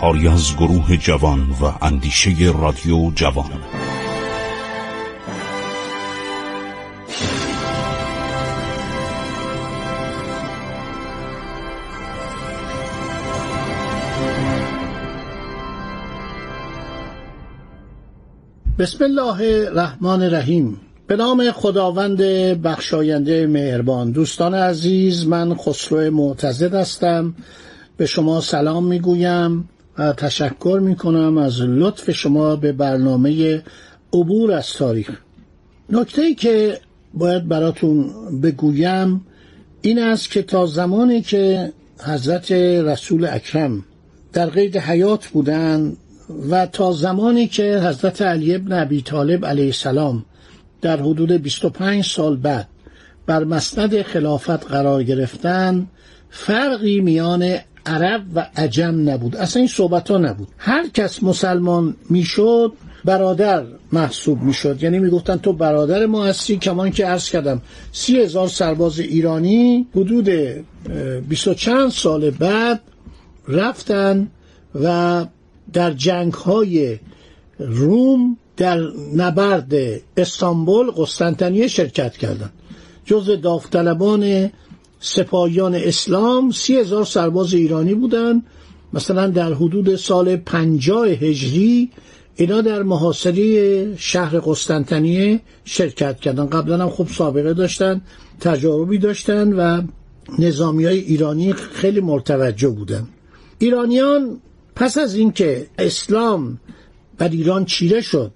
کاری از گروه جوان و اندیشه رادیو جوان. بسم الله الرحمن الرحیم. به نام خداوند بخشاینده مهربان دوستان عزیز من خسرو معتزد هستم. به شما سلام می‌گویم. تشکر می‌کنم از لطف شما به برنامه عبور از تاریخ. نکته ای که باید براتون بگویم این است که تا زمانی که حضرت رسول اکرم در قید حیات بودند و تا زمانی که حضرت علی ابن ابی طالب علیه السلام در حدود 25 سال بعد بر مسند خلافت قرار گرفتن فرقی میان عرب و عجم نبود. اصلا این صحبت ها نبود. هر کس مسلمان می‌شد برادر محسوب می‌شد. یعنی می‌گفتن تو برادر ما هستی کمان که عرض کردم سی هزار سرباز ایرانی حدود بیست و چند سال بعد رفتن و در جنگ های روم در نبرد استانبول قسطنطنیه شرکت کردند جز داوطلبان سپاهیان اسلام سی هزار سرباز ایرانی بودند مثلا در حدود سال پنجاه هجری اینا در محاصره شهر قسطنطنیه شرکت کردن. قبلا هم خوب سابقه داشتن تجاربی داشتن و نظامی های ایرانی خیلی مرتوجه بودن. ایرانیان پس از اینکه اسلام بر ایران چیره شد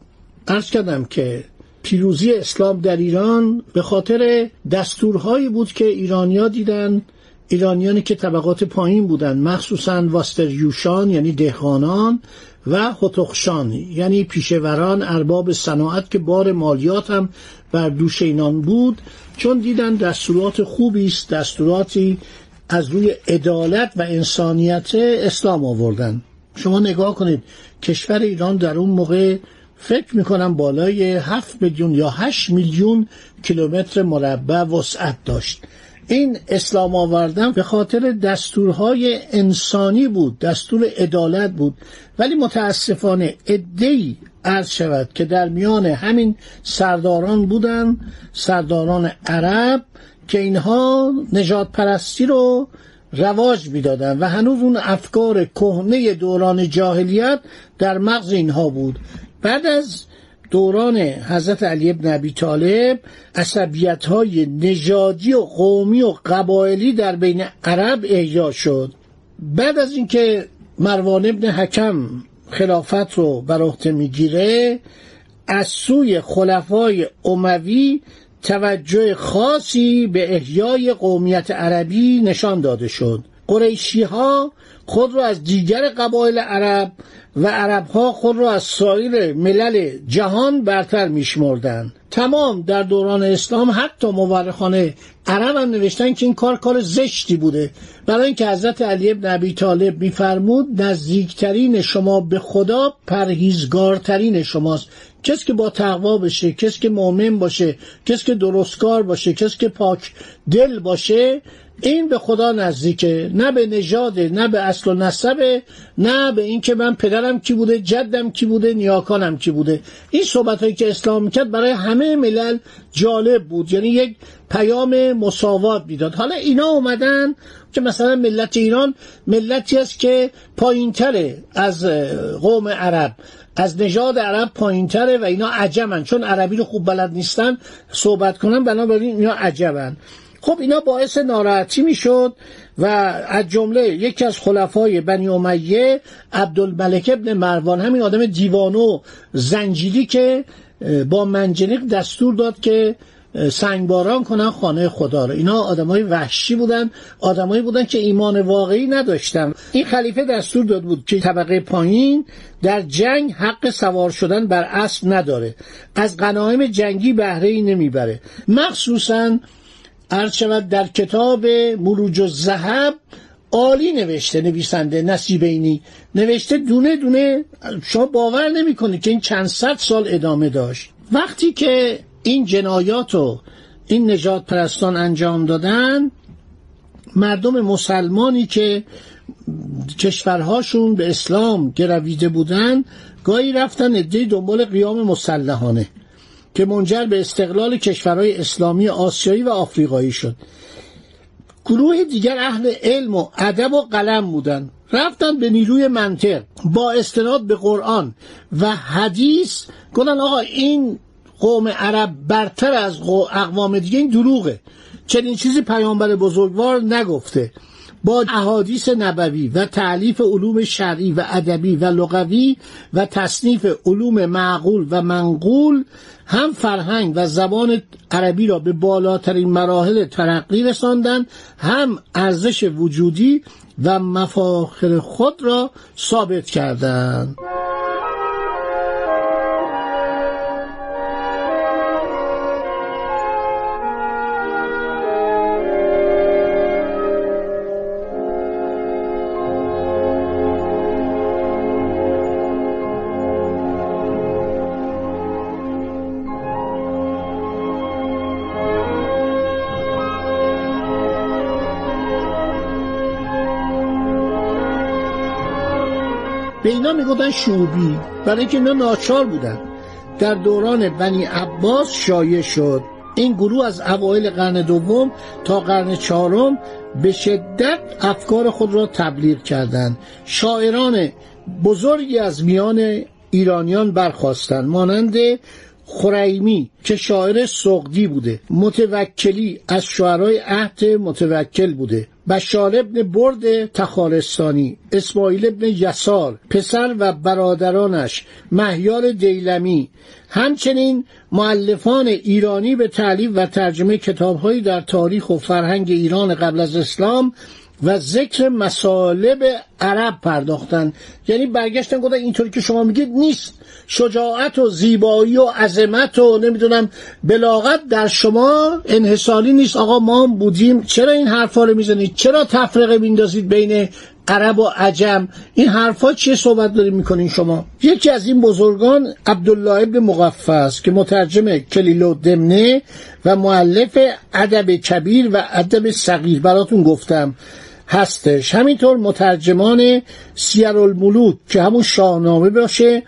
عرض کردم که پیروزی اسلام در ایران به خاطر دستورهایی بود که ایرانیا دیدن ایرانیانی که طبقات پایین بودند مخصوصا واستریوشان یعنی دهقانان و هتخشان یعنی پیشوران ارباب صناعت که بار مالیات هم بر دوش اینان بود چون دیدن دستورات خوبی است دستوراتی از روی عدالت و انسانیت اسلام آوردن. شما نگاه کنید کشور ایران در اون موقع فکر می‌کنم بالای هفت میلیون یا هشت میلیون کیلومتر مربع وسعت داشت. این اسلام آوردن به خاطر دستورهای انسانی بود دستور عدالت بود. ولی متاسفانه ادهی عرض شود که در میان همین سرداران بودن سرداران عرب که اینها نجات پرستی رو رواج می‌دادن و هنوز اون افکار کهنه دوران جاهلیت در مغز اینها بود. بعد از دوران حضرت علی ابن ابی طالب عصبیت های نژادی و قومی و قبایلی در بین عرب احیا شد. بعد از اینکه مروان ابن حکم خلافت رو بر عهده می‌گیره از سوی خلفای اموی توجه خاصی به احیای قومیت عربی نشان داده شد. قریشی ها خود را از دیگر قبایل عرب و عرب ها خود را از سایر ملل جهان برتر میشمردند. تمام در دوران اسلام حتی مورخان عرب هم نوشتن که این کار کار زشتی بوده. برای اینکه حضرت علی ابن ابی طالب میفرمود نزدیکترین شما به خدا پرهیزگارترین شماست. کسی که با تقوا بشه کسی که مؤمن باشه کسی که درستکار باشه کسی که پاک دل باشه این به خدا نزدیکه. نه به نژاده نه به اصل و نسبه نه به اینکه من پدرم کی بوده جدم کی بوده نیاکانم کی بوده. این صحبت هایی که اسلام می‌کرد برای همه ملل جالب بود. یعنی یک پیام مساوات می‌داد. حالا اینا اومدن که مثلا ملت ایران ملتی است که پایینتره از قوم عرب. از نژاد عرب پایینتره و اینا عجمن چون عربی رو خوب بلد نیستن صحبت کنن بنابراین اینا عجبن. خب اینا باعث ناراحتی می‌شد و از جمله یکی از خلفای بنی امیه عبدالملک ابن مروان همین آدم دیوانو زنجیری که با منجنیق دستور داد که سنگباران کنن خانه خدا رو. اینا آدمای وحشی بودن آدمایی بودن که ایمان واقعی نداشتن. این خلیفه دستور داد بود که طبقه پایین در جنگ حق سوار شدن بر اسب نداره. از غنایم جنگی بهره ای نمی‌بره. مخصوصا شود در کتاب مروج الذهب عالی نوشته نویسنده نصیبینی. نوشته دونه دونه شما باور نمی‌کنید که این چند صد سال ادامه داشت. وقتی که این جنایات رو این نجات پرستان انجام دادن مردم مسلمانی که کشورهاشون به اسلام گرویده بودن گاهی رفتن ادهی دنبال قیام مسلحانه که منجر به استقلال کشورهای اسلامی آسیایی و آفریقایی شد. گروه دیگر اهل علم و ادب و قلم بودن. رفتن به نیروی منطق با استناد به قرآن و حدیث گفتن آقا این قوم عرب برتر از اقوام دیگه این دروغه. چنین چیزی پیامبر بزرگوار نگفته. با احادیث نبوی و تعلیف علوم شرعی و ادبی و لغوی و تصنیف علوم معقول و منقول هم فرهنگ و زبان عربی را به بالاترین مراحل ترقی رساندن هم ارزش وجودی و مفاخر خود را ثابت کردند به اینا می‌گفتن شوبی. برای اینکه اینا ناچار بودن. در دوران بنی عباس شایع شد. این گروه از اوایل قرن دوم تا قرن چهارم به شدت افکار خود را تبلیغ کردند. شاعران بزرگی از میان ایرانیان برخواستند مانند خریمی که شاعر سقدی بوده. متوکلی از شعرهای عهد متوکل بوده. بشار ابن برد تخارستانی اسماعیل ابن یسار پسر و برادرانش مهیار دیلمی. همچنین معلفان ایرانی به تعلیف و ترجمه کتابهایی در تاریخ و فرهنگ ایران قبل از اسلام و ذکر مسالب عرب پرداختن. یعنی برگشتن گفتن اینطوری که شما میگید نیست. شجاعت و زیبایی و عظمت و نمی‌دونم بلاغت در شما انحصاری نیست. آقا ما بودیم. چرا این حرفا رو می‌زنید؟ چرا تفرقه میندازید بین عرب و عجم؟ این حرفا چیه صحبت داریم می‌کنین شما؟ یکی از این بزرگان عبدالله ابن مقفز که مترجم کلیلو دمنه و معلف ادب کبیر و ادب صغیر براتون گفتم. هستش. همینطور مترجمان سیرالملوک که همون شاهنامه باشه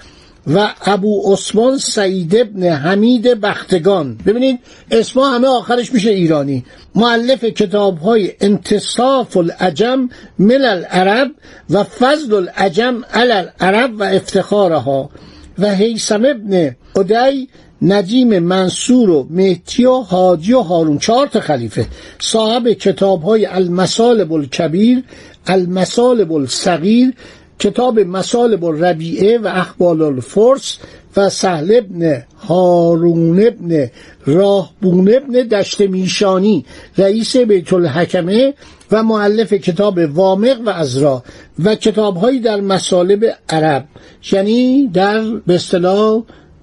و ابو عثمان سعید ابن حمید بختگان. ببینید اسما همه آخرش میشه ایرانی. معلف کتاب های انتصاف العجم مل العرب و فضل العجم علی العرب و افتخارها و حیسم ابن ادی ندیم منصور و مهتی و حاجی و هارون چهار تا خلیفه. صاحب کتاب های المسالب الکبیر المسالب الصغیر کتاب مسالب الربیعه و اخبال الفرس و سهل ابن هارون ابن راهبون ابن دشت میشانی رئیس بیت الحکمه و معلف کتاب وامق و ازرا و کتابهایی در مسالب عرب یعنی در به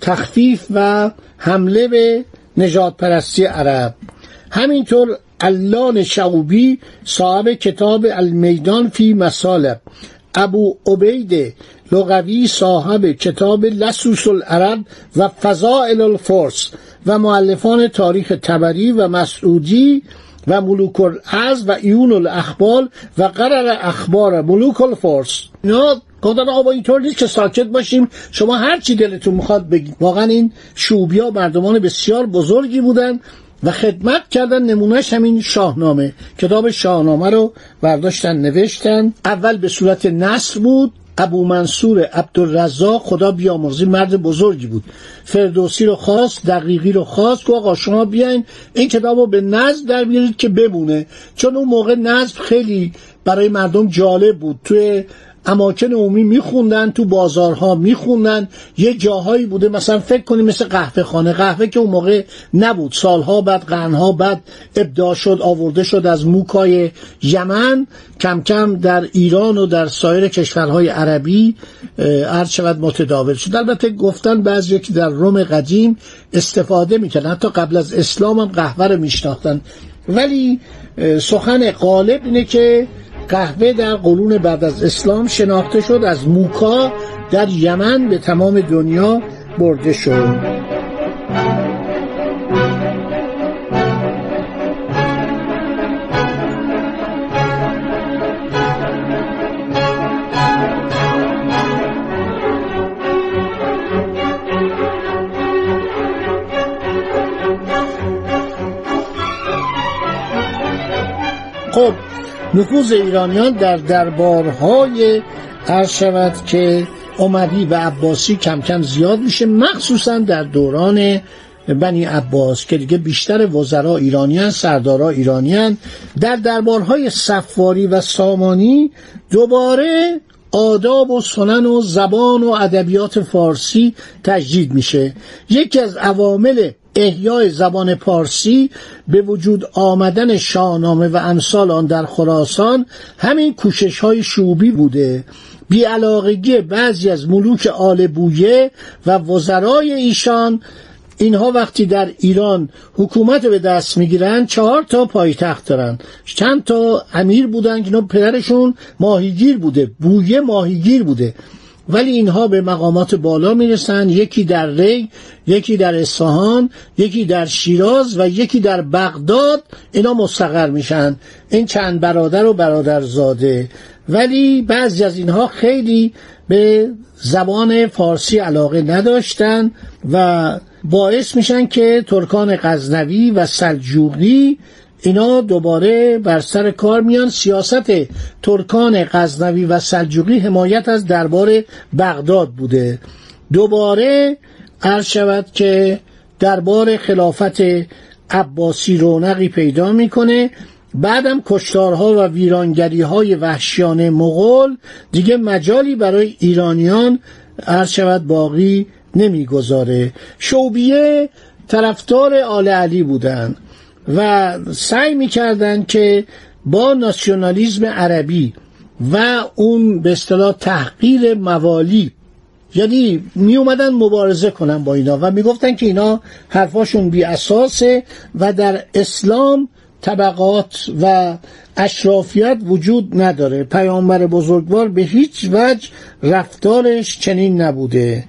تخفیف و حمله به نجات پرستی عرب. همینطور علان شعوبی صاحب کتاب المیدان فی مسالب ابو عبید لغوی صاحب کتاب لسوس العرب و فضائل الفرس و معلفان تاریخ تبری و مسعودی و ملوک العز و ایون الاخبال و قرر اخبار ملوک الفرس. اینا گفتن آقا اینطور نیست که ساکت باشیم. شما هر چی دلتون می‌خواد بگید. واقعا این شوبیا مردمان بسیار بزرگی بودن و خدمت کردن نمونهش همین شاهنامه. کتاب شاهنامه رو برداشتن نوشتن. اول به صورت نصر بود. ابو منصور عبدالرزاق خدا بیامرزی مرد بزرگی بود. فردوسی رو خواست دقیقی رو خواست که آقا شما بیاین این کتاب رو به نظم در بیارید که بمونه. چون اون موقع نظم خیلی برای مردم جالب بود. توی اماکن عمومی میخوندن تو بازارها میخوندن یه جاهایی بوده مثلا فکر کنیم مثل قهوه خانه. قهوه که اون موقع نبود. سالها بعد قرنها بعد ابداع شد آورده شد از موکای یمن. کم کم در ایران و در سایر کشورهای عربی هر شود متداول شد. البته گفتن بعضی که در روم قدیم استفاده می‌کردن. حتی قبل از اسلام هم قهوه رو میشناختن. ولی سخن غالب اینه که قهوه در قرون بعد از اسلام شناخته شد از موکا در یمن به تمام دنیا برده شد. نفوذ ایرانیان در دربارهای عرض شود که عموی و عباسی کم کم زیاد میشه مخصوصا در دوران بنی عباس که دیگه بیشتر وزرا ایرانیان سردارا ایرانیان. در دربارهای صفواری و سامانی دوباره آداب و سنن و زبان و ادبیات فارسی تجدید میشه. یکی از عوامل احیای زبان پارسی به وجود آمدن شاهنامه و امثال آن در خراسان همین کوشش های شوبی بوده. بیعلاقگی بعضی از ملوک آل بویه و وزرای ایشان اینها وقتی در ایران حکومت به دست می‌گیرن چهار تا پایتخت دارن چند تا امیر بودن که پدرشون ماهیگیر بوده بویه ماهیگیر بوده. ولی اینها به مقامات بالا می‌رسن یکی در ری یکی در اصفهان یکی در شیراز و یکی در بغداد اینا مستقر میشن. این چند برادر و برادرزاده. ولی بعضی از اینها خیلی به زبان فارسی علاقه نداشتن و باعث میشن که ترکان غزنوی و سلجوقی اینا دوباره بر سر کار میان. سیاست ترکان غزنوی و سلجوقی حمایت از دربار بغداد بوده. دوباره عرض شود که دربار خلافت عباسی رونقی پیدا می‌کنه. بعدم کشتارها و ویرانگری های وحشیانه مغول دیگه مجالی برای ایرانیان عرض شود باقی نمی‌گذاره. شوبیه طرفدار آل علی بودن. و سعی می‌کردن که با ناسیونالیزم عربی و اون به اصطلاح تحقیر موالی یعنی می اومدن مبارزه کنن با اینا و می‌گفتن که اینا حرفاشون بی اساسه و در اسلام طبقات و اشرافیت وجود نداره. پیامبر بزرگوار به هیچ وجه رفتارش چنین نبوده.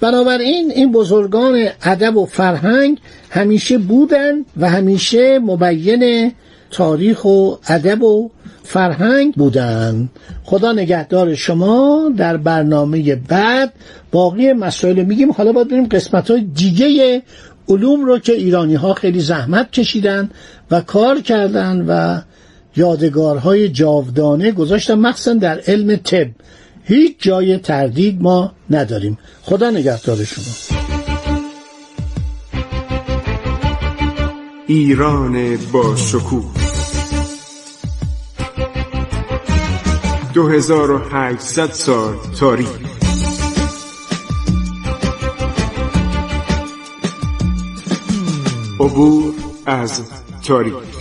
بنابراین این بزرگان ادب و فرهنگ همیشه بودن و همیشه مبین تاریخ و ادب و فرهنگ بودن خدا نگهدار شما. در برنامه بعد باقی مسائل میگیم. حالا باید بریم قسمت های دیگه علوم رو که ایرانی ها خیلی زحمت کشیدن و کار کردن و یادگارهای جاودانه گذاشتن مخصوصا در علم طب. هیچ جای تردید ما نداریم. خدا نگهدار شما. ایران با شکوه. 2800 سال تاریخ. عبور از تاریخ.